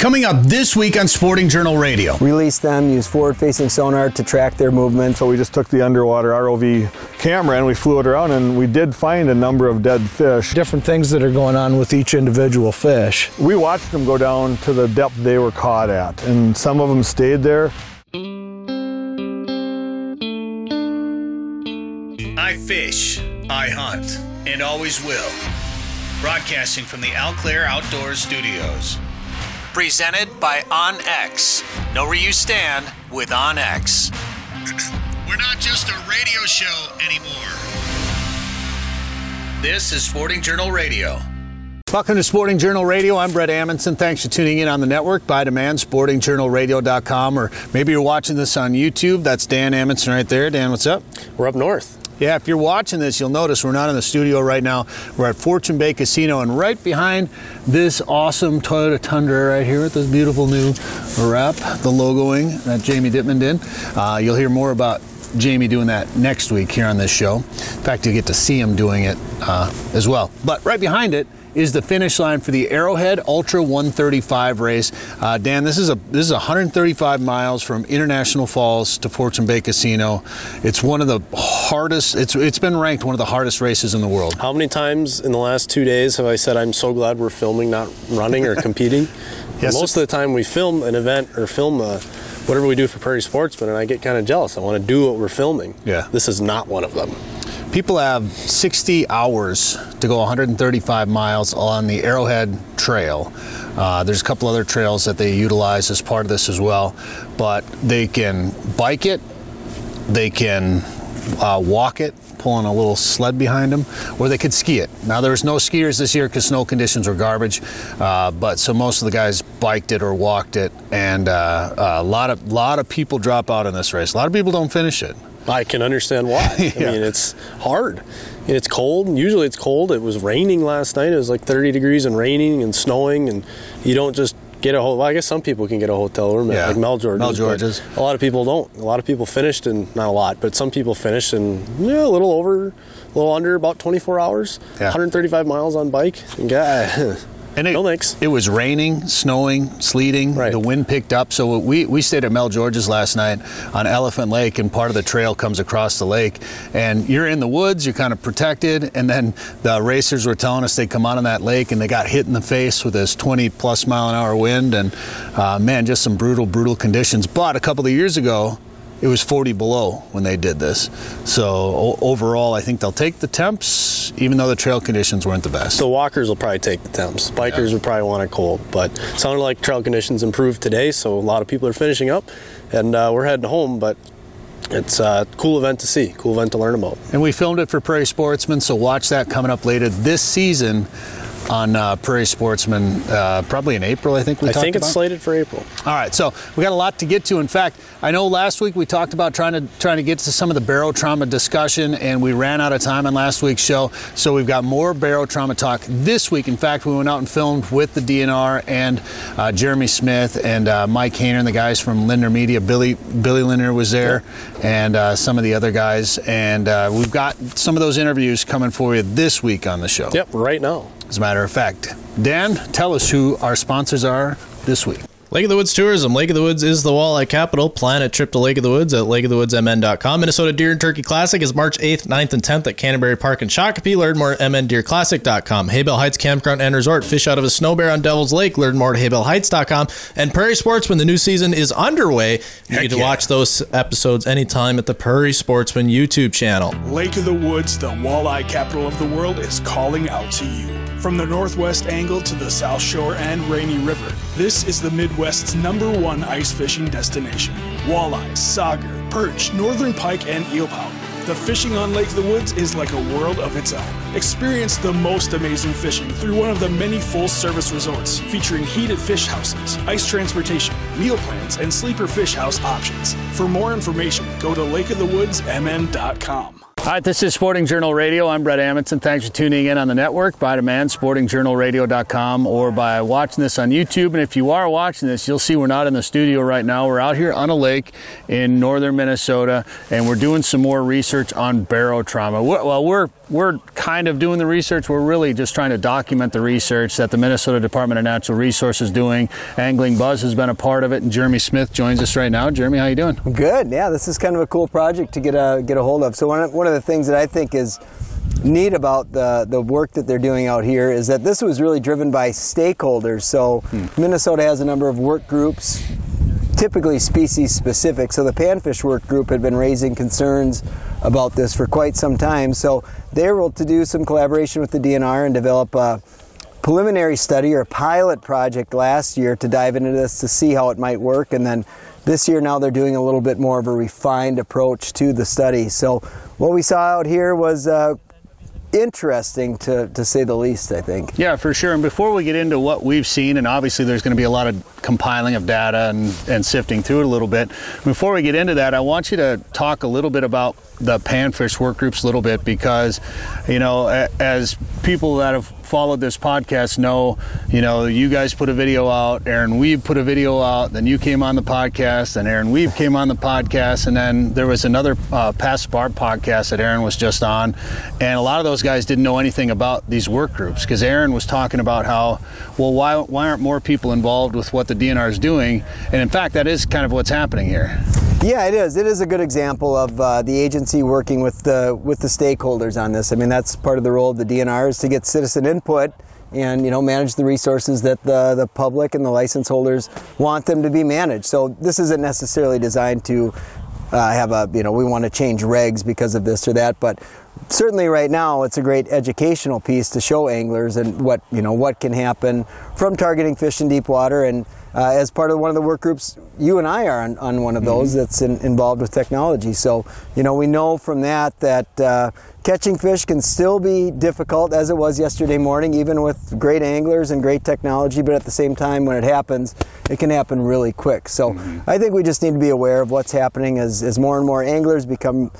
Coming up this week on Sporting Journal Radio. Release them, use forward facing sonar to track their movement. So we just took the underwater ROV camera and we flew it around and we did find a number of dead fish. Different things that are going on with each individual fish. We watched them go down to the depth they were caught at and some of them stayed there. I fish, I hunt, and always will. Broadcasting from the Alclair Outdoor Studios. Presented by OnX. Know where you stand with OnX. We're not just a radio show anymore. This is Sporting Journal Radio. Welcome to Sporting Journal Radio. I'm Bret Amundson. Thanks for tuning in on the network by demand, sportingjournalradio.com, or maybe you're watching this on YouTube. That's Dan Amundson right there. Dan, what's up? We're up north. Yeah, if you're watching this, you'll notice we're not in the studio right now. We're at Fortune Bay Casino, and right behind this awesome Toyota Tundra right here with this beautiful new wrap, the logoing that Jamie Dittman did. Uh, you'll hear more about Jamie doing that next week here on this show. In fact, you get to see him doing it uh, as well. But right behind it is the finish line for the Arrowhead Ultra 135 race. Uh, Dan, this is a this is 135 miles from International Falls to Fortune Bay Casino. It's one of the hardest. It's it's been ranked one of the hardest races in the world. How many times in the last two days have I said I'm so glad we're filming, not running or competing? Yes. Most of the time we film an event or film a, whatever we do for Prairie Sportsman, and I get kind of jealous. I want to do what we're filming. Yeah. This is not one of them. People have 60 hours to go 135 miles on the Arrowhead Trail. Uh, there's a couple other trails that they utilize as part of this as well, but they can bike it, they can uh, walk it, pulling a little sled behind them, or they could ski it. Now there's no skiers this year because snow conditions were garbage, uh, but so most of the guys biked it or walked it, and uh, a lot of lot of people drop out in this race. A lot of people don't finish it. I can understand why. Yeah. I mean, it's hard. It's cold. and Usually it's cold. It was raining last night. It was like 30 degrees and raining and snowing, and you don't just get a whole. Well, I guess some people can get a hotel room, Yeah. like Mel George's. Mel George's. A lot of people don't. A lot of people finished and not a lot, but some people finished in yeah, a little over, a little under about 24 hours. Yeah. 135 miles on bike. And yeah, And it, No thanks. it was raining, snowing, sleeting. Right. The wind picked up. So we, we stayed at Mel George's last night on Elephant Lake, and part of the trail comes across the lake. And you're in the woods, you're kind of protected. And then the racers were telling us they come out on that lake and they got hit in the face with this 20 plus mile an hour wind. And uh, man, just some brutal, brutal conditions. But a couple of years ago, it was 40 below when they did this. So overall, I think they'll take the temps, even though the trail conditions weren't the best. The walkers will probably take the temps. Bikers would probably want it cold, but it sounded like trail conditions improved today, so a lot of people are finishing up, and uh, we're heading home. But it's a cool event to see, cool event to learn about. And we filmed it for Prairie Sportsman, so watch that coming up later this season on uh, Prairie Sportsman, uh, probably in April, I think we talked about it. I think it's about. slated for April. All right, so we got a lot to get to. In fact, I know last week we talked about trying to trying to get to some of the barotrauma discussion, and we ran out of time on last week's show. So we've got more barotrauma talk this week. In fact, we went out and filmed with the DNR and uh, Jeremy Smith and uh, Mike Hehner and the guys from Lindner Media. Billy Billy Lindner was there, and uh, some of the other guys. And uh, we've got some of those interviews coming for you this week on the show. Yep, right now. As a matter of fact, Dan, tell us who our sponsors are this week. Lake of the Woods Tourism. Lake of the Woods is the walleye capital. Plan a trip to Lake of the Woods at lakeofthewoodsmn.com. Minnesota Deer and Turkey Classic is March 8th, 9th, and 10th at Canterbury Park in Shakopee. Learn more at mndeerclassic.com. Haybale Heights Campground and Resort. Fish out of a snow bear on Devil's Lake. Learn more at haybaleheights.com. And Prairie Sportsman, the new season is underway. You Heck get to yeah. watch those episodes anytime at the Prairie Sportsman YouTube channel. Lake of the Woods, the walleye capital of the world, is calling out to you. From the northwest angle to the south shore and Rainy River, this is the Midwest's number one ice fishing destination. Walleye, sauger, perch, northern pike, and eel eelpout. The fishing on Lake of the Woods is like a world of its own. Experience the most amazing fishing through one of the many full service resorts featuring heated fish houses, ice transportation, meal plans, and sleeper fish house options. For more information, go to lakeofthewoodsmn.com. All right, this is Sporting Journal Radio. I'm Bret Amundson. Thanks for tuning in on the network by demand, sportingjournalradio.com, or by watching this on YouTube. And if you are watching this, you'll see we're not in the studio right now. We're out here on a lake in northern Minnesota, and we're doing some more research on barotrauma. Well, we're we're kind of doing the research. We're really just trying to document the research that the Minnesota Department of Natural Resources is doing. Angling Buzz has been a part of it, and Jeremy Smith joins us right now. Jeremy, how you doing? Good. Yeah, this is kind of a cool project to get a get a hold of. So one of, one of the things that I think is neat about the the work that they're doing out here is that this was really driven by stakeholders. So hmm. Minnesota has a number of work groups typically species specific. So the panfish work group had been raising concerns about this for quite some time. So they were able to do some collaboration with the DNR and develop a preliminary study or a pilot project last year to dive into this to see how it might work. And then this year now they're doing a little bit more of a refined approach to the study. So what we saw out here was uh, interesting to, to say the least, I think. Yeah, for sure. And before we get into what we've seen, and obviously there's going to be a lot of compiling of data and, and sifting through it a little bit, before we get into that, I want you to talk a little bit about the panfish work groups a little bit because, you know, as people that have followed this podcast know, you know, you guys put a video out, Aaron Weeb put a video out, then you came on the podcast, and Aaron Weeb came on the podcast, and then there was another uh, Past Bar podcast that Aaron was just on, and a lot of those guys didn't know anything about these work groups because Aaron was talking about how, well, why, why aren't more people involved with what the DNR is doing? And in fact, that is kind of what's happening here. Yeah, it is. It is a good example of uh, the agency working with the with the stakeholders on this. I mean, that's part of the role of the DNR is to get citizen input and you know manage the resources that the the public and the license holders want them to be managed. So this isn't necessarily designed to uh, have a you know we want to change regs because of this or that, but certainly right now it's a great educational piece to show anglers and what you know what can happen from targeting fish in deep water and uh, as part of one of the work groups you and I are on, on one of those that's in, involved with technology. So you know we know from that that uh, catching fish can still be difficult as it was yesterday morning even with great anglers and great technology but at the same time when it happens it can happen really quick. So I think we just need to be aware of what's happening as, as more and more anglers become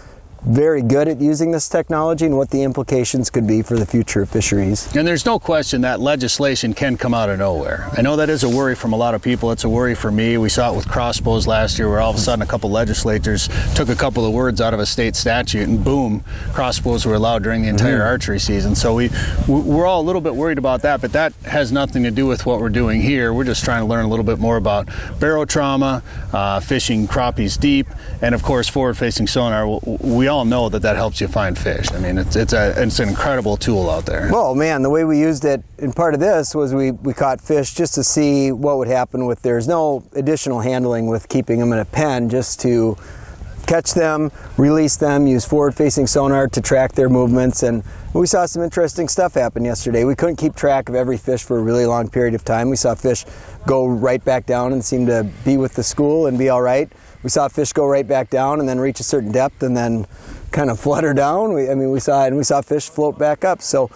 very good at using this technology and what the implications could be for the future of fisheries. And there's no question that legislation can come out of nowhere. I know that is a worry from a lot of people. It's a worry for me. We saw it with crossbows last year, where all of a sudden a couple legislators took a couple of words out of a state statute, and boom, crossbows were allowed during the entire archery season. So we we're all a little bit worried about that, but that has nothing to do with what we're doing here. We're just trying to learn a little bit more about barotrauma, uh, fishing crappies deep, and of course forward-facing sonar. We all know that that helps you find fish. I mean, it's it's a it's an incredible tool out there. Well, man, the way we used it in part of this was we, we caught fish just to see what would happen with there's no additional handling with keeping them in a pen, just to catch them, release them, use forward facing sonar to track their movements. And we saw some interesting stuff happen yesterday. We couldn't keep track of every fish for a really long period of time. We saw fish go right back down and seem to be with the school and be all right. We saw fish go right back down and then reach a certain depth and then kind of flutter down. We, I mean, we saw and we saw fish float back up. So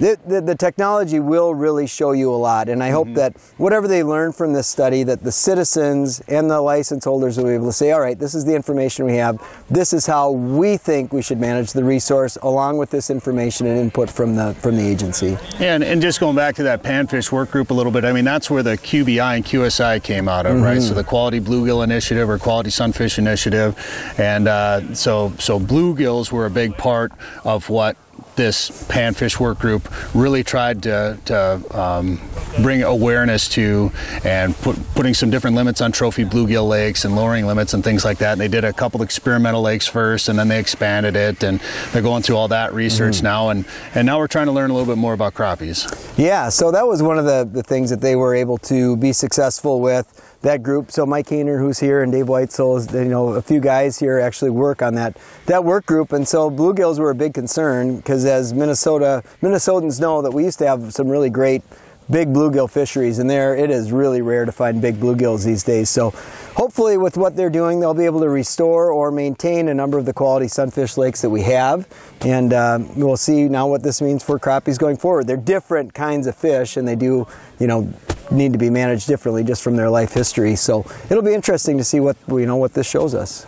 the, the, the technology will really show you a lot, and I hope that whatever they learn from this study, that the citizens and the license holders will be able to say, all right, this is the information we have. This is how we think we should manage the resource, along with this information and input from the from the agency. And, and just going back to that panfish work group a little bit, I mean, that's where the QBI and QSI came out of, right? So the Quality Bluegill Initiative or Quality Sunfish Initiative. And uh, so, so bluegills were a big part of what this panfish work group really tried to, to um, bring awareness to and put, putting some different limits on trophy bluegill lakes and lowering limits and things like that. And they did a couple experimental lakes first and then they expanded it and they're going through all that research now. And, and now we're trying to learn a little bit more about crappies. Yeah, so that was one of the, the things that they were able to be successful with that group. So Mike Hehner, who's here, and Dave Weitzel, is, you know, a few guys here actually work on that that work group. And so bluegills were a big concern because as Minnesota Minnesotans know that we used to have some really great big bluegill fisheries, and there it is really rare to find big bluegills these days. So hopefully, with what they're doing, they'll be able to restore or maintain a number of the quality sunfish lakes that we have, and uh, we'll see now what this means for crappies going forward. They're different kinds of fish, and they do, you know, need to be managed differently just from their life history. So it'll be interesting to see what you know what this shows us.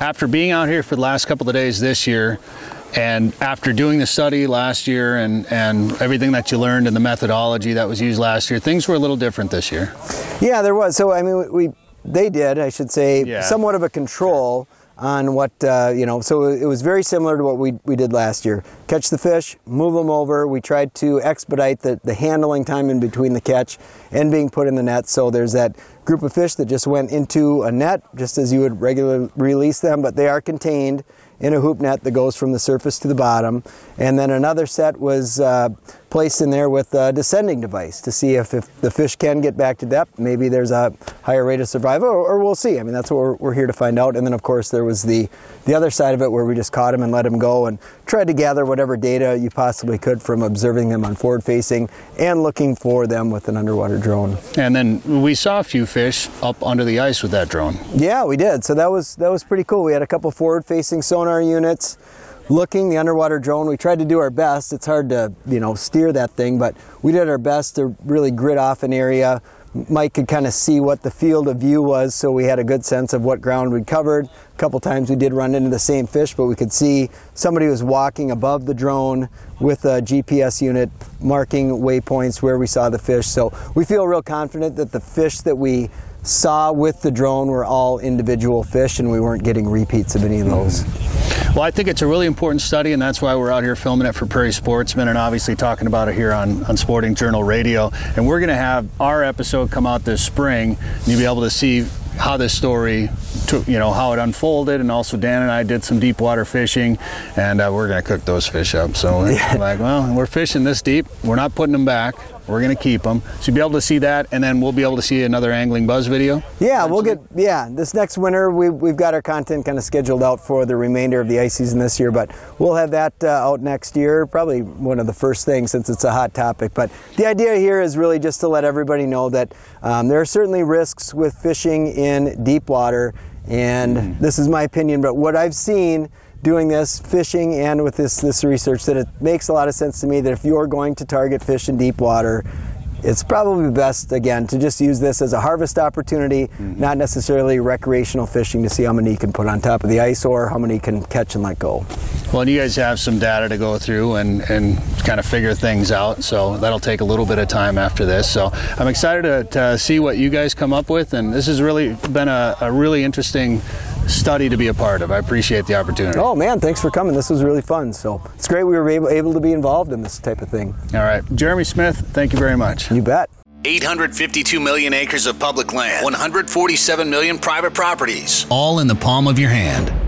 after being out here for the last couple of days this year and after doing the study last year and, and everything that you learned and the methodology that was used last year, things were a little different this year. Yeah, there was. So I mean, we they did, I should say, Yeah. somewhat of a control on what uh, you know. So it was very similar to what we, we did last year. Catch the fish, move them over. We tried to expedite the, the handling time in between the catch and being put in the net. So there's that group of fish that just went into a net, just as you would regularly release them, but they are contained in a hoop net that goes from the surface to the bottom. And then another set was uh, placed in there with a descending device to see if, if the fish can get back to depth. Maybe there's a higher rate of survival, or, or we'll see. I mean, that's what we're, we're, here to find out. And then, of course, there was the, the other side of it where we just caught him and let him go and tried to gather whatever data you possibly could from observing them on forward facing and looking for them with an underwater drone. And then we saw a few fish up under the ice with that drone. Yeah, we did. So that was that was pretty cool. We had a couple forward facing sonar units looking the underwater drone we tried to do our best. It's hard to you know steer that thing but we did our best to really grid off an area. Mike could kind of see what the field of view was so we had a good sense of what ground we'd covered. A couple times we did run into the same fish but we could see somebody was walking above the drone with a gps unit marking waypoints where we saw the fish. So we feel real confident that the fish that we saw with the drone were all individual fish and we weren't getting repeats of any of those. Well, I think it's a really important study, and that's why we're out here filming it for Prairie Sportsman and obviously talking about it here on, on Sporting Journal Radio. And we're going to have our episode come out this spring, and you'll be able to see how this story, took, you know, how it unfolded, and also Dan and I did some deep water fishing, and uh, we're gonna cook those fish up. So yeah. like, well, we're fishing this deep, we're not putting them back. We're going to keep them. So you'll be able to see that, and then we'll be able to see another Angling Buzz video. Yeah, we'll get, yeah, this next winter, we, we've got our content kind of scheduled out for the remainder of the ice season this year, but we'll have that uh, out next year, probably one of the first things since it's a hot topic. But the idea here is really just to let everybody know that um, there are certainly risks with fishing in deep water, and mm. this is my opinion, but what I've seen doing this fishing and with this this research that it makes a lot of sense to me that if you're going to target fish in deep water it's probably best again to just use this as a harvest opportunity mm-hmm. not necessarily recreational fishing to see how many you can put on top of the ice or how many you can catch and let go well and you guys have some data to go through and, and kind of figure things out so that'll take a little bit of time after this so i'm excited to, to see what you guys come up with and this has really been a, a really interesting study to be a part of. I appreciate the opportunity. Oh man, thanks for coming. This was really fun. So it's great we were able, able to be involved in this type of thing. All right, Jeremy Smith, thank you very much. You bet. 852 million acres of public land, 147 million private properties, all in the palm of your hand.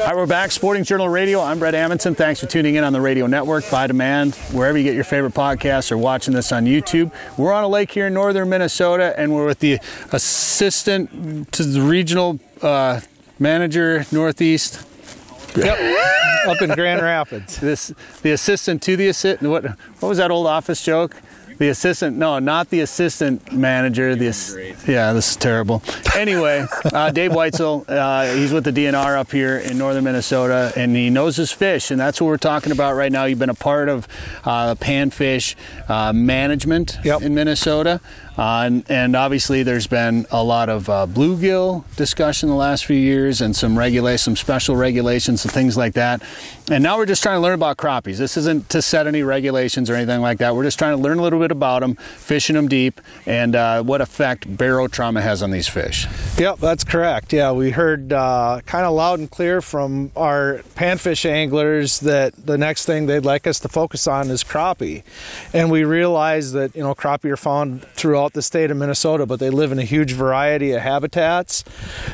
All right, we're back. Sporting Journal Radio. I'm Bret Amundson. Thanks for tuning in on the radio network, by demand, wherever you get your favorite podcasts or watching this on YouTube. We're on a lake here in northern Minnesota, and we're with the assistant to the regional uh, manager, Northeast. Yep, up in Grand Rapids. This the assistant to the assistant. What what was that old office joke? The assistant no not the assistant manager the yeah this is terrible. Anyway uh, dave weitzel uh, he's with the dnr up here in northern minnesota and he knows his fish and that's what we're talking about right now. You've been a part of uh, panfish uh, management yep. in minnesota uh, and, and, obviously, there's been a lot of uh, bluegill discussion the last few years, and some regulate, some special regulations and things like that. And now we're just trying to learn about crappies. This isn't to set any regulations or anything like that. We're just trying to learn a little bit about them, fishing them deep, and uh, what effect barotrauma has on these fish. Yep, that's correct. Yeah, we heard uh, kind of loud and clear from our panfish anglers that the next thing they'd like us to focus on is crappie, and we realized that you know crappie are found throughout throughout the state of Minnesota, but they live in a huge variety of habitats.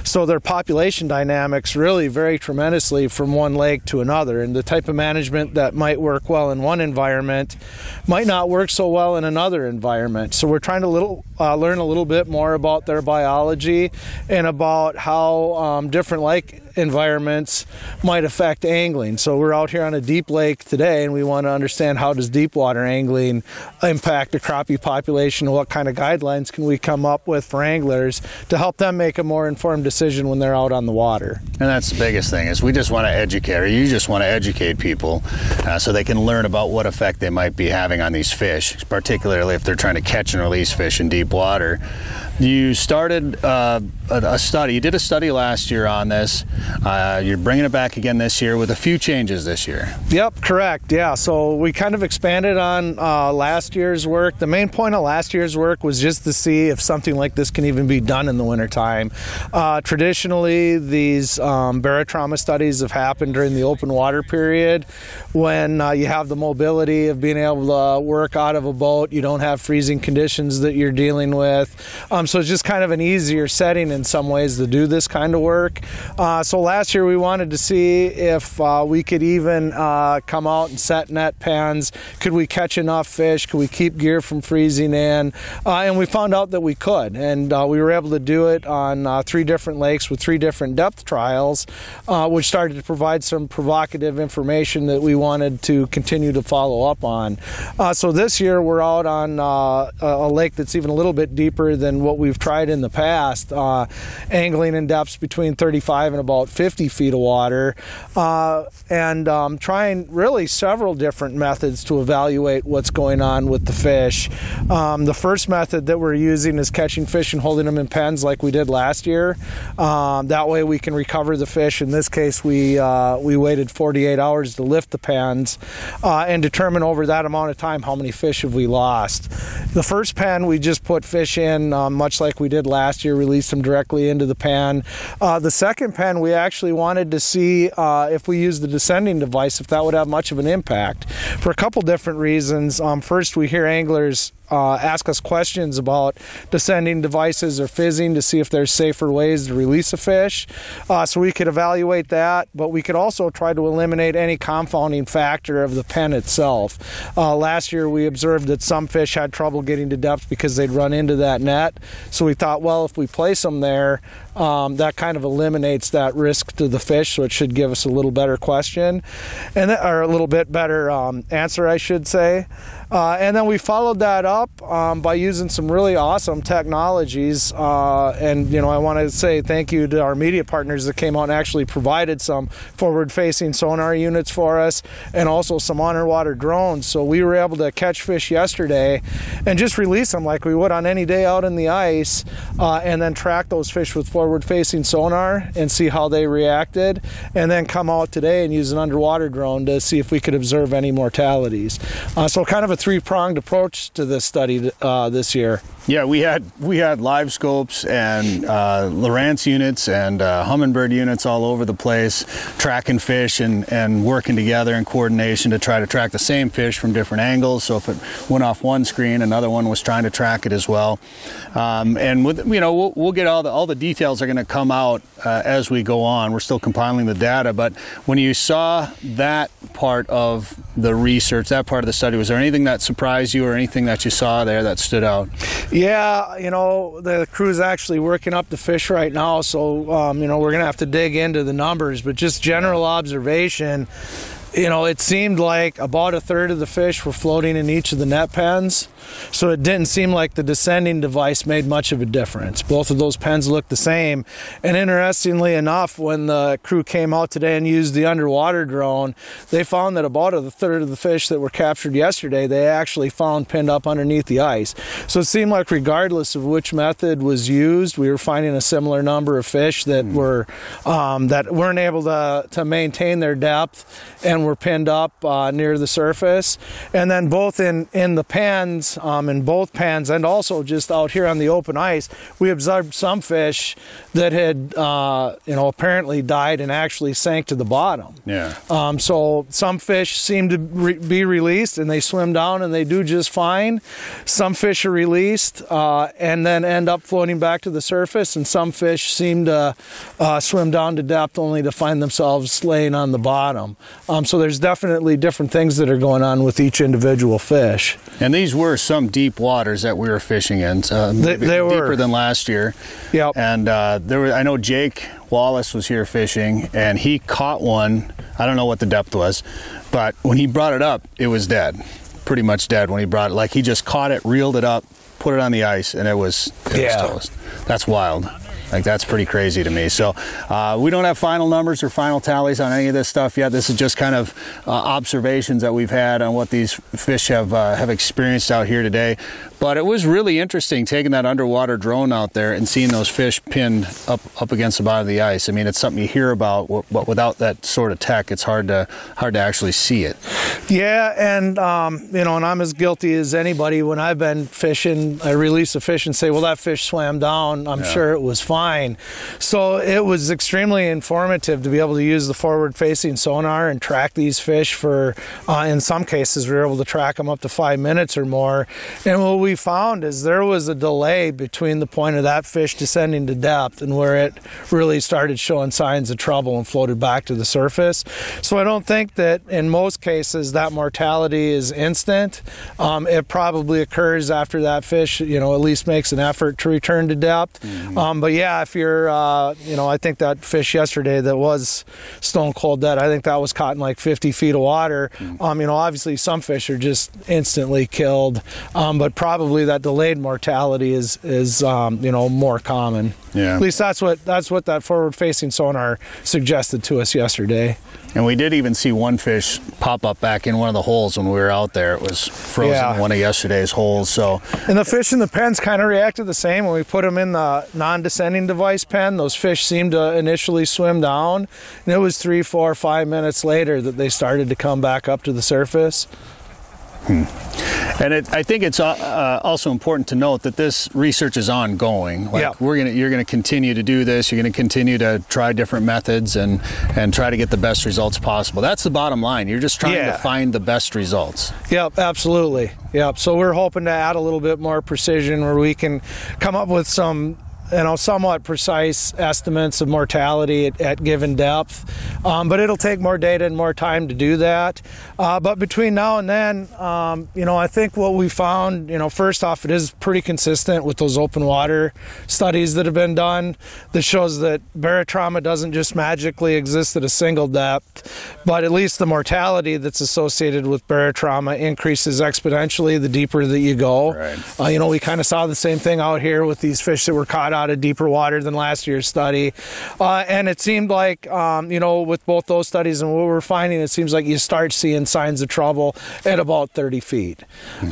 So their population dynamics really vary tremendously from one lake to another. And the type of management that might work well in one environment might not work so well in another environment. So we're trying to little uh, learn a little bit more about their biology and about how um, different lake environments might affect angling. So we're out here on a deep lake today, and we want to understand how does deep water angling impact the crappie population, what kind of guidelines can we come up with for anglers to help them make a more informed decision when they're out on the water. And that's the biggest thing is we just want to educate, or you just want to educate people uh, so they can learn about what effect they might be having on these fish, particularly if they're trying to catch and release fish in deep water. You started uh, a study. You did a study last year on this. Uh, you're bringing it back again this year with a few changes this year. Yep, correct. Yeah, so we kind of expanded on uh, last year's work. The main point of last year's work was just to see if something like this can even be done in the wintertime. Uh, traditionally, these um, barotrauma studies have happened during the open water period when uh, you have the mobility of being able to work out of a boat. You don't have freezing conditions that you're dealing with. Um, so it's just kind of an easier setting in some ways to do this kind of work. Uh, so last year we wanted to see if uh, we could even uh, come out and set net pens. Could we catch enough fish? Could we keep gear from freezing in? Uh, and we found out that we could, and uh, we were able to do it on uh, three different lakes with three different depth trials, which started to provide some provocative information that we wanted to continue to follow up on. so this year we're out on a lake that's even a little bit deeper than what we've tried in the past, uh, angling in depths between 35 and about 50 feet of water, uh, and um, trying really several different methods to evaluate what's going on with the fish. Um, the first method that we're using is catching fish and holding them in pens like we did last year. Um, that way we can recover the fish. In this case, we uh, we waited 48 hours to lift the pens uh, and determine over that amount of time how many fish have we lost. The first pen we just put fish in um, much like we did last year, released them directly into the pan. Uh, the second pen, we actually wanted to see uh, if we use the descending device, if that would have much of an impact for a couple different reasons. Um, first, we hear anglers uh, ask us questions about descending devices or fizzing to see if there's safer ways to release a fish. Uh, so we could evaluate that, but we could also try to eliminate any confounding factor of the pen itself. Uh, last year we observed that some fish had trouble getting to depth because they'd run into that net. So we thought, well, if we place them there, um, that kind of eliminates that risk to the fish, so it should give us a little better question, and or a little bit better um, answer, I should say. Uh, and then we followed that up um, by using some really awesome technologies. Uh, and, you know, I want to say thank you to our media partners that came out and actually provided some forward facing sonar units for us and also some underwater drones. So we were able to catch fish yesterday and just release them like we would on any day out in the ice uh, and then track those fish with forward facing sonar and see how they reacted. And then come out today and use an underwater drone to see if we could observe any mortalities. Uh, so, kind of a three pronged approach to this study uh, this year. Yeah, we had we had live scopes and uh, units and uh, Humminbird units all over the place, tracking fish and, and working together in coordination to try to track the same fish from different angles. So if it went off one screen, another one was trying to track it as well. Um, and with you know we'll, we'll, get all the all the details are going to come out uh, as we go on. We're still compiling the data, but when you saw that part of the research, that part of the study, was there anything that surprised you or anything that you saw there that stood out? Yeah, you know, the crew's actually working up the fish right now, so, um, you know, we're going to have to dig into the numbers, but just general observation you know, it seemed like about a third of the fish were floating in each of the net pens. So it didn't seem like the descending device made much of a difference. Both of those pens looked the same. And interestingly enough, when the crew came out today and used the underwater drone, they found that about a third of the fish that were captured yesterday, they actually found pinned up underneath the ice. So it seemed like regardless of which method was used, we were finding a similar number of fish that mm. were um, that weren't able to, to maintain their depth and were pinned up uh, near the surface. And then both in, in the pans, um, in both pans, and also just out here on the open ice, we observed some fish that had, uh, you know, apparently died and actually sank to the bottom. Yeah. Um, so some fish seem to re- be released and they swim down and they do just fine. Some fish are released uh, and then end up floating back to the surface, and some fish seem to uh, swim down to depth only to find themselves laying on the bottom. Um, so there's definitely different things that are going on with each individual fish. And these were some deep waters that we were fishing in. Uh, They- they deeper were. than last year. Yep. And uh, there were, I know Jake Wallace was here fishing, and he caught one. I don't know what the depth was, but when he brought it up, it was dead, pretty much dead. When he brought it, like he just caught it, reeled it up, put it on the ice, and it was it Yeah. was toast. That's wild. Like that's pretty crazy to me. So uh, we don't have final numbers or final tallies on any of this stuff yet. This is just kind of uh, observations that we've had on what these fish have uh, have experienced out here today. But it was really interesting taking that underwater drone out there and seeing those fish pinned up up against the bottom of the ice. I mean, it's something you hear about, but without that sort of tech, it's hard to hard to actually see it. Yeah, and um, you know, and I'm as guilty as anybody. When I've been fishing, I release a fish and say, "Well, that fish swam down. I'm sure it was fine." So it was extremely informative to be able to use the forward-facing sonar and track these fish for. Uh, in some cases, we were able to track them up to five minutes or more. And what we found is there was a delay between the point of that fish descending to depth and where it really started showing signs of trouble and floated back to the surface. So I don't think that in most cases that mortality is instant. Um, it probably occurs after that fish, you know, at least makes an effort to return to depth. Um, but yeah, if you're, uh, you know, I think that fish yesterday that was stone cold dead, I think that was caught in like 50 feet of water. Um, you know, obviously some fish are just instantly killed, um, but probably that delayed mortality is is um, you know more common. Yeah. At least that's what that's what that forward-facing sonar suggested to us yesterday. And we did even see one fish pop up back in one of the holes when we were out there. It was frozen Yeah. in one of yesterday's holes. So And the fish in the pens kind of reacted the same when we put them in the non-descending device pen. Those fish seemed to initially swim down, and it was three, four, five minutes later that they started to come back up to the surface. And it, I think it's uh, uh, also important to note that this research is ongoing. Like Yeah. we're gonna, you're going to continue to do this. You're going to continue to try different methods and and try to get the best results possible. That's the bottom line. You're just trying Yeah. to find the best results. Yep, absolutely. Yep. So we're hoping to add a little bit more precision where we can come up with some, you know, somewhat precise estimates of mortality at, at given depth. Um, but it'll take more data and more time to do that. Uh, but between now and then, um, you know, I think what we found, you know, first off, it is pretty consistent with those open water studies that have been done that shows that barotrauma doesn't just magically exist at a single depth, but at least the mortality that's associated with barotrauma increases exponentially the deeper that you go. Right. Uh, you know, we kind of saw the same thing out here with these fish that were caught out of deeper water than last year's study. Uh, and it seemed like, um, you know, with both those studies and what we're finding, it seems like you start seeing signs of trouble at about 30 feet.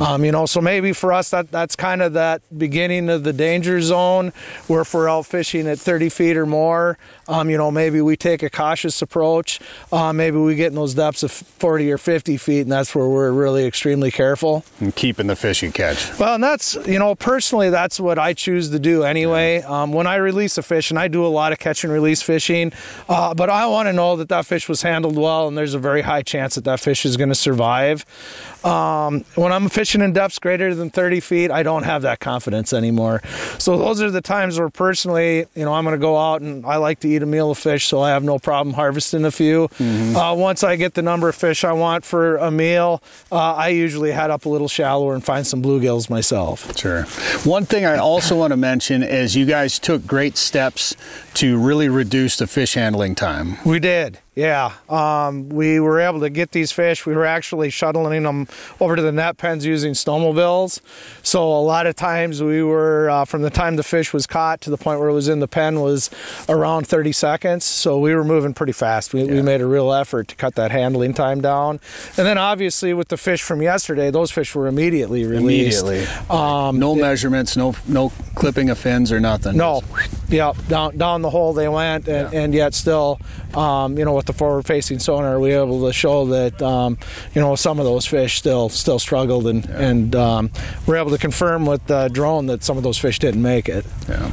Um, you know, so maybe for us, that that's kind of that beginning of the danger zone where if we're out fishing at 30 feet or more, um, you know, maybe we take a cautious approach. Uh, maybe we get in those depths of 40 or 50 feet, and that's where we're really extremely careful. And keeping the fish you catch. Well, and that's, you know, personally, that's what I choose to do anyway. Um, when I release a fish, and I do a lot of catch and release fishing, uh, but I want to know that that fish was handled well, and there's a very high chance that that fish is going to survive. Um, when I'm fishing in depths greater than 30 feet, I don't have that confidence anymore. So those are the times where personally, you know, I'm going to go out and I like to eat a meal of fish, so I have no problem harvesting a few. Uh, once I get the number of fish I want for a meal, uh, I usually head up a little shallower and find some bluegills myself. Sure. One thing I also want to mention is you guys took great steps to really reduce the fish handling time. We did. Yeah, um, we were able to get these fish. We were actually shuttling them over to the net pens using snowmobiles. So a lot of times we were, uh, from the time the fish was caught to the point where it was in the pen, was around 30 seconds. So we were moving pretty fast. We, we made a real effort to cut that handling time down. And then obviously with the fish from yesterday, those fish were immediately released. Immediately. Um, no measurements, no no clipping of fins or nothing. No, yeah, down down the hole they went, and, and yet still, um, you know, with the forward-facing sonar, we were able to show that, um, you know, some of those fish still still struggled, and and um, we're able to confirm with the drone that some of those fish didn't make it. Yeah.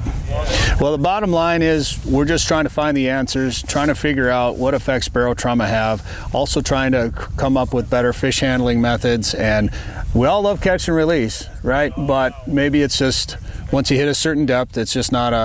Well, the bottom line is we're just trying to find the answers, trying to figure out what effects barotrauma have, also trying to come up with better fish handling methods. And we all love catch and release, right? But maybe it's just once you hit a certain depth, it's just not a,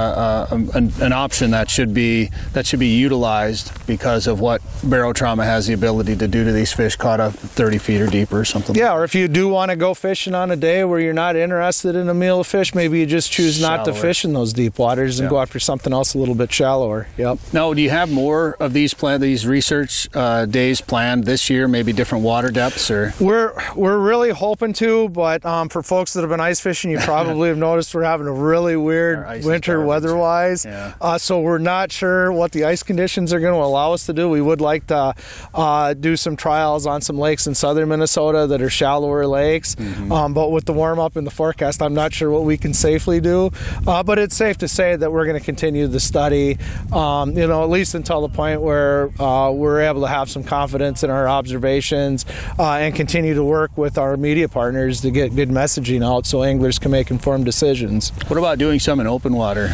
a an, an, option that should be that should be utilized because of what barotrauma has the ability to do to these fish caught up 30 feet or deeper or something. Yeah, or if you do want to go fishing on a day where you're not interested in a meal of fish, maybe you just choose not to fish in those deep waters and yeah. go after something else a little bit shallower. Yep. Now, do you have more of these plan these research uh, days planned this year? Maybe different water depths, or we're we're really hoping to, but um, for folks that have been ice fishing, you probably have noticed we're having a really weird winter weather-wise. Yeah. Uh, so we're not sure what the ice conditions are going to allow us to do. We would like to uh, do some trials on some lakes in southern Minnesota that are shallower lakes, mm-hmm. um, but with the warm up in the forecast, I'm not sure what we can safely do. Uh, but it's safe to say that we're going to continue the study, um, you know, at least until the point where uh, we're able to have some confidence in our observations uh, and continue to work with our media partners to get good messaging out so anglers can make informed decisions. What about doing some in open water?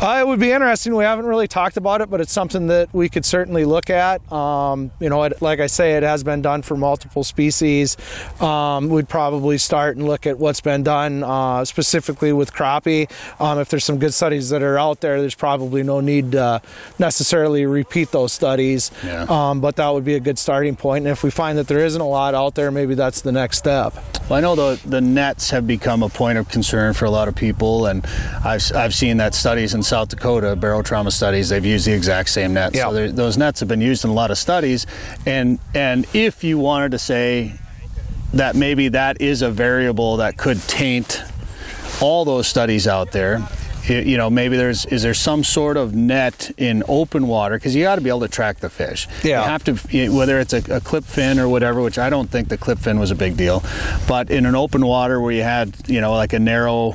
Uh, it would be interesting. We haven't really talked about it, but it's something that we could certainly look at. Um, you know, it, like I say, it has been done for multiple species. Um, we'd probably start and look at what's been done uh, specifically with crappie. Um, if there's some good studies that are out there, there's probably no need to necessarily repeat those studies. Yeah. Um, but that would be a good starting point. And if we find that there isn't a lot out there, maybe that's the next step. Well, I know the the nets have become a point of concern for a lot of people, and I've I've seen that studies in South Dakota, barotrauma studies, they've used the exact same nets. Yeah. So those nets have been used in a lot of studies, and and if you wanted to say that maybe that is a variable that could taint all those studies out there you know maybe there's is there some sort of net in open water because you got to be able to track the fish yeah you have to whether it's a, a, clip fin or whatever which i don't think the clip fin was a big deal but in an open water where you had you know like a narrow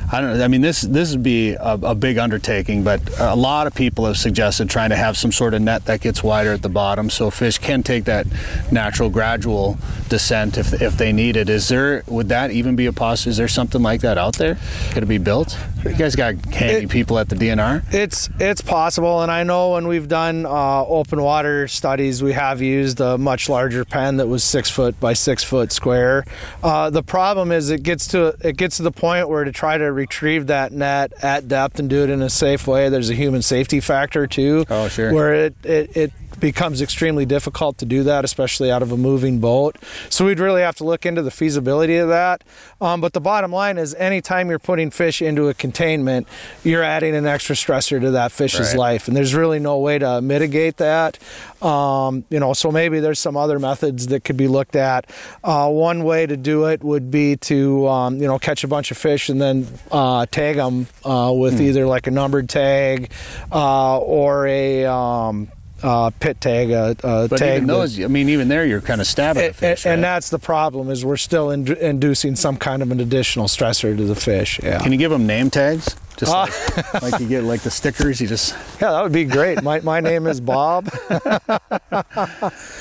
I don't know. I mean, this this would be a, a, big undertaking, but a lot of people have suggested trying to have some sort of net that gets wider at the bottom, so fish can take that natural gradual descent if, if they need it. Is there would that even be a possibility? Is there something like that out there? Could it be built? You guys got handy it, people at the DNR. It's it's possible, and I know when we've done uh, open water studies, we have used a much larger pen that was six foot by six foot square. Uh, the problem is it gets to it gets to the point where to try to retrieve that net at depth and do it in a safe way, there's a human safety factor too. Oh, sure. Where it, it, it becomes extremely difficult to do that, especially out of a moving boat. So we'd really have to look into the feasibility of that. Um, but the bottom line is, anytime you're putting fish into a containment, you're adding an extra stressor to that fish's right. life, and there's really no way to mitigate that. Um, you know, so maybe there's some other methods that could be looked at. Uh, one way to do it would be to um, you know catch a bunch of fish and then uh, tag them uh, with mm. either like a numbered tag uh, or a um, uh, pit tag, uh, uh, but tag. Even those, I mean, even there, you're kind of stabbing the fish. And, right? that's the problem is we're still in, inducing some kind of an additional stressor to the fish. Yeah. Can you give them name tags? Just like, like, you get like the stickers, you just yeah, that would be great. My, my name is Bob.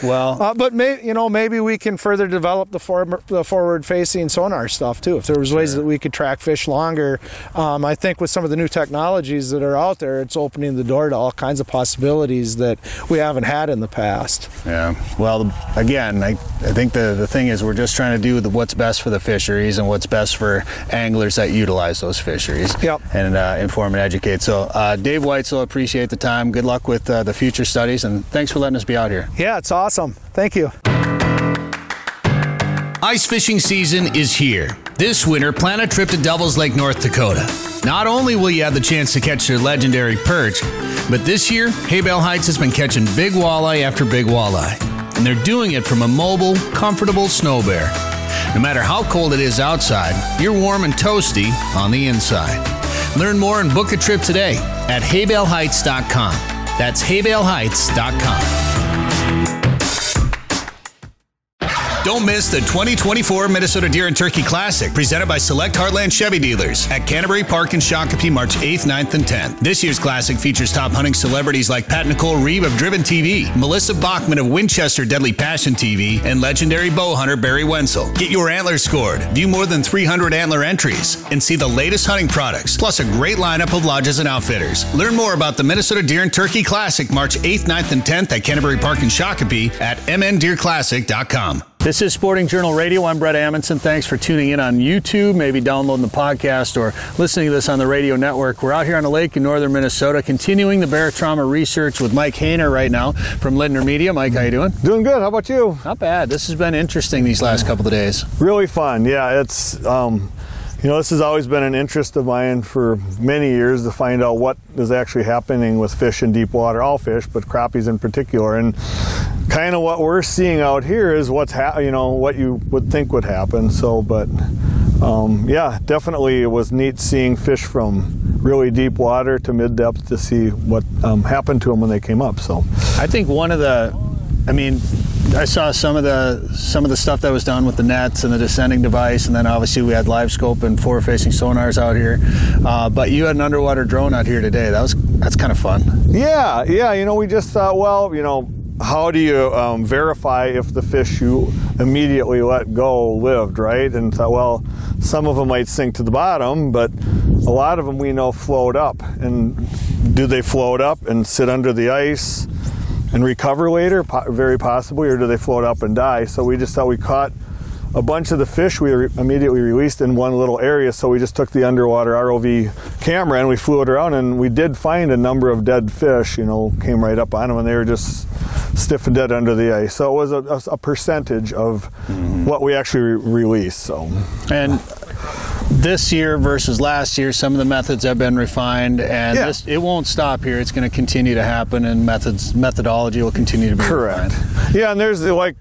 well, uh, but may, you know maybe we can further develop the, for, the forward facing sonar stuff too. If there was ways that we could track fish longer, um, I think with some of the new technologies that are out there, it's opening the door to all kinds of possibilities that we haven't had in the past. Yeah. Well, again, I, I think the the thing is we're just trying to do the, what's best for the fisheries and what's best for anglers that utilize those fisheries. Yep. And and uh, inform and educate. So, uh, Dave Weitzel, appreciate the time. Good luck with uh, the future studies, and thanks for letting us be out here. Yeah, it's awesome. Thank you. Ice fishing season is here. This winter, plan a trip to Devils Lake, North Dakota. Not only will you have the chance to catch their legendary perch, but this year, Hay-Bale Heights has been catching big walleye after big walleye. And they're doing it from a mobile, comfortable snow bear. No matter how cold it is outside, you're warm and toasty on the inside. Learn more and book a trip today at haybaleheights.com. That's haybaleheights.com. Don't miss the 2024 Minnesota Deer and Turkey Classic, presented by Select Heartland Chevy Dealers at Canterbury Park in Shakopee, March 8th, 9th, and 10th. This year's Classic features top hunting celebrities like Pat Nicole Reeve of Driven TV, Melissa Bachman of Winchester Deadly Passion TV, and legendary bow hunter Barry Wensel. Get your antlers scored, view more than 300 antler entries, and see the latest hunting products, plus a great lineup of lodges and outfitters. Learn more about the Minnesota Deer and Turkey Classic, March 8th, 9th, and 10th at Canterbury Park in Shakopee at mndeerclassic.com. This is Sporting Journal Radio. I'm Bret Amundson. Thanks for tuning in on YouTube, maybe downloading the podcast or listening to this on the radio network. We're out here on the lake in northern Minnesota, continuing the barotrauma research with Mike Hehner right now from Lindner Media. Mike, how you doing? Doing good. How about you? Not bad. This has been interesting these last couple of days. Really fun. Yeah, it's um, you know, this has always been an interest of mine for many years to find out what is actually happening with fish in deep water, all fish, but crappies in particular. And kind of what we're seeing out here is what's ha- you know what you would think would happen. So, but um, yeah, definitely it was neat seeing fish from really deep water to mid depth to see what um, happened to them when they came up. So, I think one of the, I mean, I saw some of the some of the stuff that was done with the nets and the descending device, and then obviously we had live scope and forward facing sonars out here. Uh, but you had an underwater drone out here today. That was that's kind of fun. Yeah, yeah. You know, we just thought, well, you know, how do you um, verify if the fish you immediately let go lived, right? And thought, well, some of them might sink to the bottom, but a lot of them we know float up. And do they float up and sit under the ice and recover later? Po- very possibly, or do they float up and die? So we just thought we caught a bunch of the fish we re- immediately released in one little area. So we just took the underwater ROV camera and we flew it around, and we did find a number of dead fish. You know, came right up on them, and they were just stiff and dead under the ice. So it was a, a percentage of mm-hmm. what we actually re- released. So And this year versus last year, some of the methods have been refined, and Yeah. this, it won't stop here. It's going to continue to happen, and methods methodology will continue to be Correct. refined. Yeah, and there's like,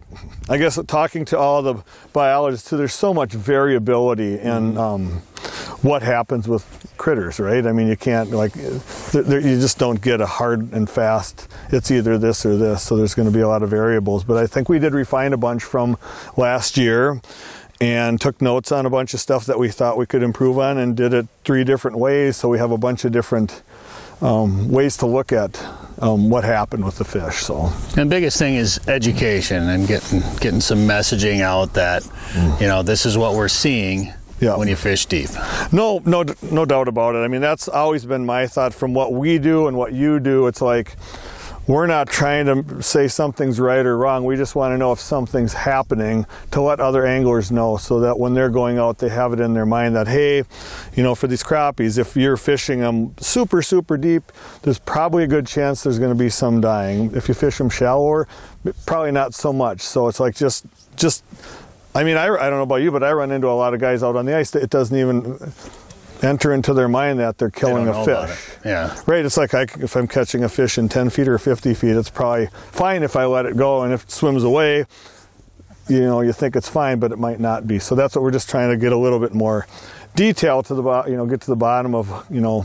I guess talking to all the biologists too, there's so much variability in um, what happens with critters, right? I mean, you can't like, you just don't get a hard and fast. It's either this or this. So there's going to be a lot of variables. But I think we did refine a bunch from last year. And took notes on a bunch of stuff that we thought we could improve on, and did it three different ways. So we have a bunch of different um, ways to look at um, what happened with the fish. So And biggest thing is education and getting getting some messaging out that you know this is what we're seeing Yeah. when you fish deep. No, no, no doubt about it. I mean, that's always been my thought from what we do and what you do. It's like we're not trying to say something's right or wrong. We just want to know if something's happening to let other anglers know so that when they're going out, they have it in their mind that, hey, you know, for these crappies, if you're fishing them super, super deep, there's probably a good chance there's going to be some dying. If you fish them shallower, probably not so much. So it's like just, just, I mean, I, I don't know about you, but I run into a lot of guys out on the ice that it doesn't even enter into their mind that they're killing don't a fish. Yeah. Right, it's like I, if I'm catching a fish in 10 feet or 50 feet, it's probably fine if I let it go, and if it swims away, you know, you think it's fine, but it might not be. So that's what we're just trying to get a little bit more detail to the, bo- you know, get to the bottom of, you know,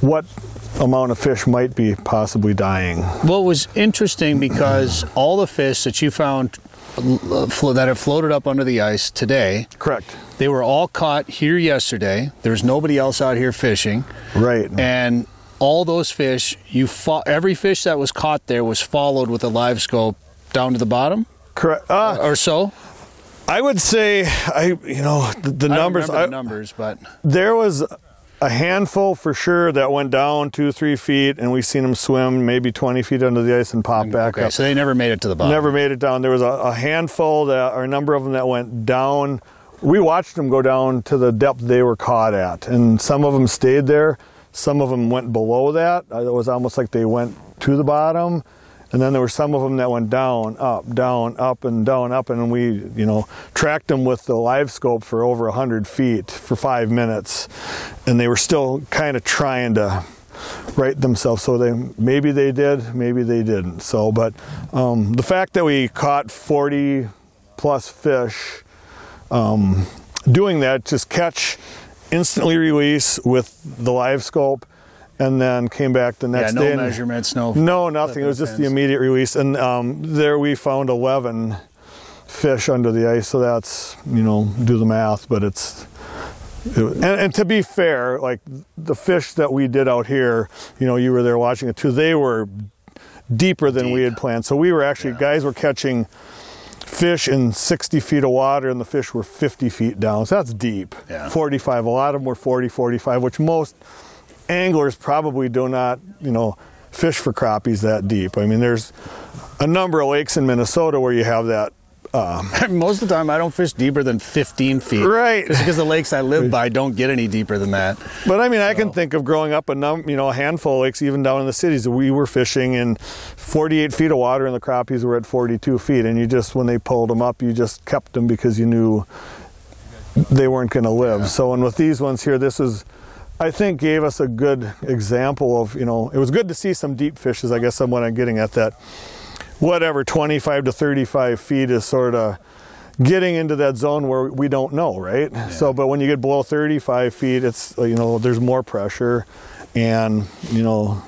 what amount of fish might be possibly dying. Well, it was interesting because all the fish that you found flo- that have floated up under the ice today, Correct. they were all caught here yesterday. There's nobody else out here fishing, Right. and all those fish, you fo- every fish that was caught there was followed with a live scope down to the bottom Correct. Uh, or so. I would say, I, you know, the, the I don't numbers. I- the numbers, but There was a handful for sure that went down two, three feet, and we seen them swim maybe 20 feet under the ice and pop back okay, up. so they never made it to the bottom. Never made it down. There was a, a handful that, or a number of them that went down. We watched them go down to the depth they were caught at, and some of them stayed there. Some of them went below that. Uh, It was almost like they went to the bottom. And then there were some of them that went down, up, down, up, and down, up, and we, you know, tracked them with the live scope for over 100 feet for five minutes, and they were still kind of trying to right themselves. So they maybe they did, maybe they didn't. So, but um, the fact that we caught 40 plus fish um, doing that, just catch, instantly release with the live scope, and then came back the yeah, next no day. and- measurements, no. no, nothing. It was just the immediate release, and um, there we found 11 fish under the ice. So that's you know do the math, but it's. It, and, and to be fair, like the fish that we did out here, you know, you were there watching it too. They were deeper than we had planned. So we were actually guys were catching fish in 60 feet of water, and the fish were 50 feet down. So that's deep. Yeah. 45. A lot of them were 40, 45, which most anglers probably do not, you know, fish for crappies that deep. I mean, there's a number of lakes in Minnesota where you have that um, Most of the time, I don't fish deeper than 15 feet. Right. Just because the lakes I live by don't get any deeper than that. But I mean, I can think of growing up a num, you know, a handful of lakes, even down in the cities. We were fishing in 48 feet of water, and the crappies were at 42 feet. And you just, when they pulled them up, you just kept them because you knew they weren't going to live. So, and with these ones here, this is, I think, gave us a good example of, you know, it was good to see some deep fishes. I guess I'm what I'm getting at that. Whatever, 25 to 35 feet is sort of getting into that zone where we don't know, right? So, but when you get below 35 feet, it's you know there's more pressure, and you know,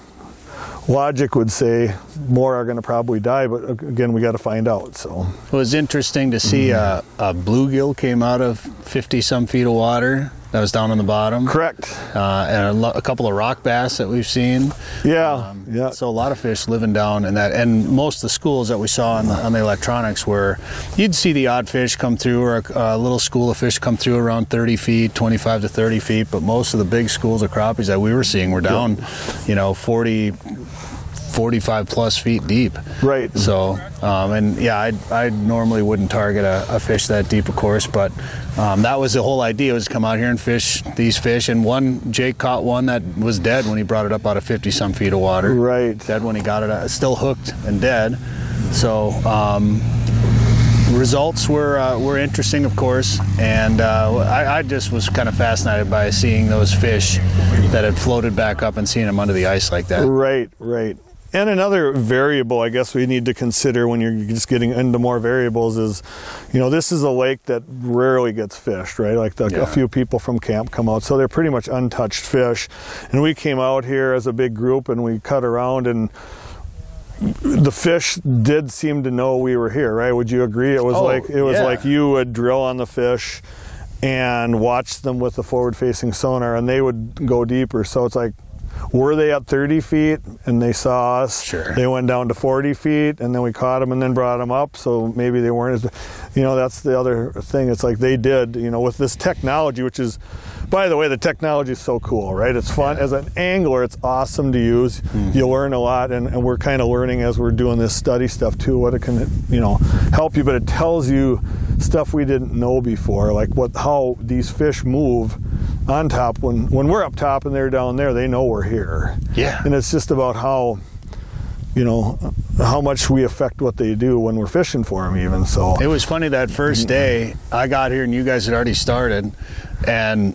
logic would say more are going to probably die. But again, we got to find out. So It was interesting to see mm-hmm. a, a bluegill came out of 50 some feet of water that was down on the bottom. correct. Uh, and a, lo- a couple of rock bass that we've seen. Yeah, yeah. So a lot of fish living down in that, and most of the schools that we saw on the, on the electronics were, you'd see the odd fish come through, or a, a little school of fish come through around 30 feet, 25 to 30 feet. But most of the big schools of crappies that we were seeing were down, you know, 40, 45 plus feet deep. Right. So, um, and yeah, I, I normally wouldn't target a, a fish that deep, of course, but um, that was the whole idea was to come out here and fish these fish. And one, Jake caught one that was dead when he brought it up out of 50 some feet of water. Right. Dead when he got it, out, still hooked and dead. So, um, results were uh, were interesting, of course, and uh, I, I just was kind of fascinated by seeing those fish that had floated back up and seeing them under the ice like that. Right, right. And another variable I guess we need to consider when you're just getting into more variables is, you know, this is a lake that rarely gets fished, right? Like the, Yeah. a few people from camp come out, so they're pretty much untouched fish. And we came out here as a big group and we cut around and the fish did seem to know we were here, right? Would you agree? It was Oh, like it was yeah. like you would drill on the fish and watch them with the forward-facing sonar, and they would go deeper. So it's like, were they at 30 feet and they saw us? Sure. They went down to 40 feet, and then we caught them and then brought them up. So maybe they weren't as, you know, that's the other thing. It's like they did, you know, with this technology, which is, by the way, the technology is so cool, right? It's fun as an angler. It's awesome to use. Mm-hmm. You learn a lot, and, and we're kind of learning as we're doing this study stuff too. What it can, you know, help you, but it tells you stuff we didn't know before, like what how these fish move on top. When when we're up top and they're down there, they know we're here. Yeah. and it's just about how. You know how much we affect what they do when we're fishing for them, even so. It was funny that first day I got here and you guys had already started, and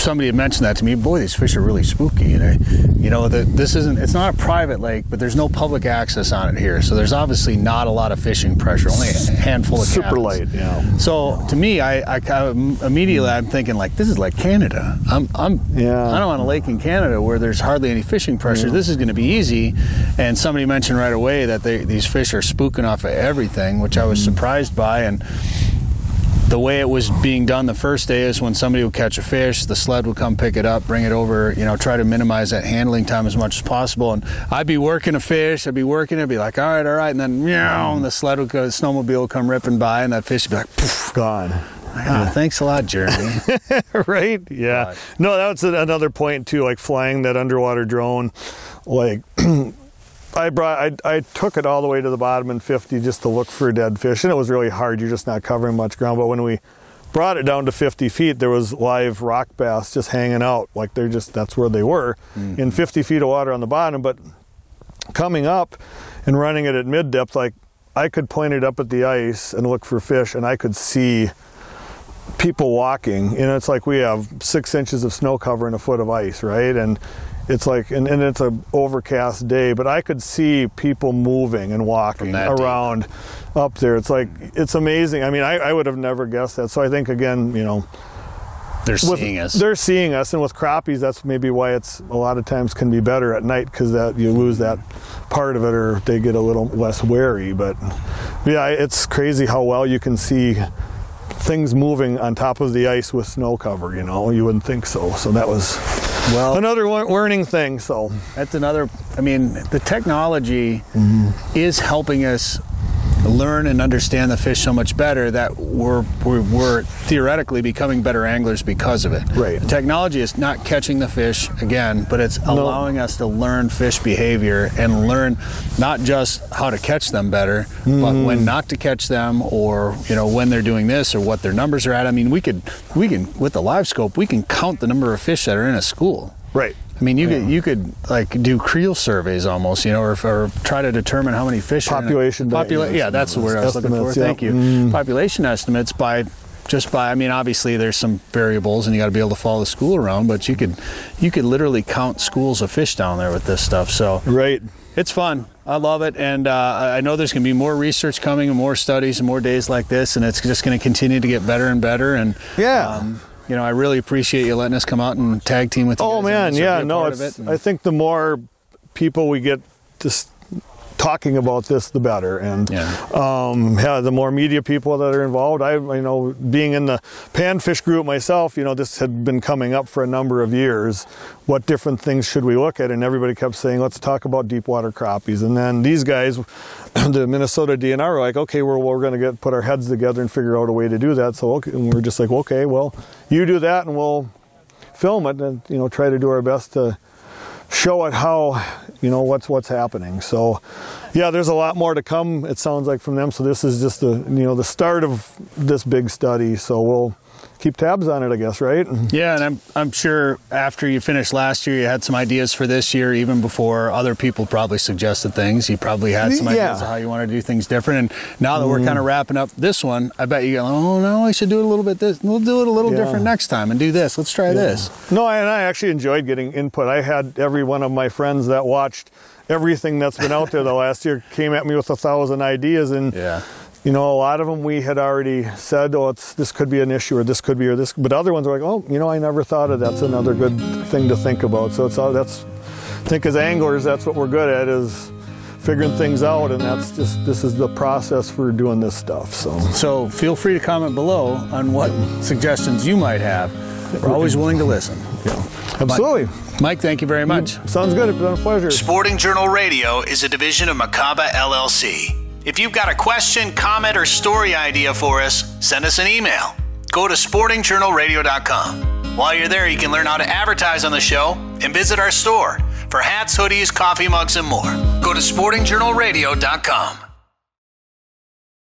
somebody had mentioned that to me. Boy, these fish are really spooky. And I, you know, the, this isn't. It's not a private lake, but there's no public access on it here, so there's obviously not a lot of fishing pressure. Only a handful of Super cabins. light, yeah. So to me, I, I kind of- immediately I'm thinking like this is like Canada. I'm I'm Yeah. I'm on a lake in Canada where there's hardly any fishing pressure. This is going to be easy. And somebody mentioned right away that they, these fish are spooking off of everything, which I was mm. surprised by. And the way it was being done the first day is when somebody would catch a fish, the sled would come pick it up, bring it over, you know, try to minimize that handling time as much as possible. And I'd be working a fish, I'd be working it, be like, all right, all right, and then meow, and the sled would go, the snowmobile would come ripping by, and that fish would be like, poof. Gone. Ah, thanks a lot, Jeremy. right? Yeah. God. No, that's a- another point too. Like flying that underwater drone, like. I brought, I, I took it all the way to the bottom in 50 just to look for dead fish, and it was really hard. You're just not covering much ground. But when we brought it down to 50 feet, there was live rock bass just hanging out, like they're just that's where they were, mm-hmm. in 50 feet of water on the bottom. But coming up and running it at mid depth, like I could point it up at the ice and look for fish, and I could see people walking. You know, it's like we have six inches of snow cover and a foot of ice, right? And it's like, and, and it's a overcast day, but I could see people moving and walking around up there. It's like, it's amazing. I mean, I, I would have never guessed that. So I think, again, you know, They're with, seeing us. They're seeing us, and with crappies, that's maybe why it's a lot of times can be better at night because that you lose that part of it, or they get a little less wary. But yeah, it's crazy how well you can see things moving on top of the ice with snow cover. You know, you wouldn't think so. So that was Well, another learning thing. So That's another. I mean, the technology Mm-hmm. is helping us learn and understand the fish so much better that we're, we're, we're theoretically becoming better anglers because of it. Right. The technology is not catching the fish again, but it's allowing us to learn fish behavior and learn not just how to catch them better, but mm. when not to catch them or, you know, when they're doing this or what their numbers are at. I mean, we could, we can, with the live scope, we can count the number of fish that are in a school. Right. I mean, you could you could like do creel surveys almost, you know, or, or try to determine how many fish. are in a- Population Popula- estimates. yeah, that's the word I was looking for. Yeah. Thank you. Population estimates by just by. I mean, obviously there's some variables, and you got to be able to follow the school around. But you could you could literally count schools of fish down there with this stuff. So Right. it's fun. I love it, and uh, I know there's going to be more research coming, and more studies, and more days like this, and it's just going to continue to get better and better. And Yeah. um, you know, I really appreciate you letting us come out and tag team with you. Oh man, and sort of yeah, no, it's. it. I think the more people we get just talking about this, the better. And Yeah. um, yeah, the more media people that are involved. I, you know, being in the panfish group myself, you know, this had been coming up for a number of years. What different things should we look at? And everybody kept saying, let's talk about deep water crappies. And then these guys, the Minnesota DNR, were like, okay, well, we're going to get put our heads together and figure out a way to do that. So okay, and we're just like, okay, well, you do that, and we'll film it, and you know, try to do our best to show it how you know what's what's happening. So yeah there's a lot more to come it sounds like from them. So this is just the you know the start of this big study. So we'll keep tabs on it i guess right Yeah, and I'm I'm sure after you finished last year, you had some ideas for this year, even before other people probably suggested things. You probably had some Yeah. Mm-hmm. ideas of how you want to do things different. And now that we're kind of wrapping up this one, I bet you go, oh no, I should do it a little bit this. We'll do it a little Yeah. different next time and do this. Let's try this. no and i actually enjoyed getting input i had every one of my friends that watched everything that's been out there the last year came at me with a thousand ideas and Yeah. You know, a lot of them we had already said, oh, it's this could be an issue or this could be or this, but other ones were like, oh, you know, I never thought of that's another good thing to think about. So it's all that's, I think as anglers, that's what we're good at is figuring things out, and that's just this is the process for doing this stuff. So So feel free to comment below on what suggestions you might have. We're always willing to listen. yeah, absolutely. Mike, thank you very much. Sounds good. It's been a pleasure. Sporting Journal Radio is a division of Macaba LLC. If you've got a question, comment, or story idea for us, send us an email. Go to sportingjournalradio.com. While you're there, you can learn how to advertise on the show and visit our store for hats, hoodies, coffee mugs, and more. Go to sportingjournalradio.com.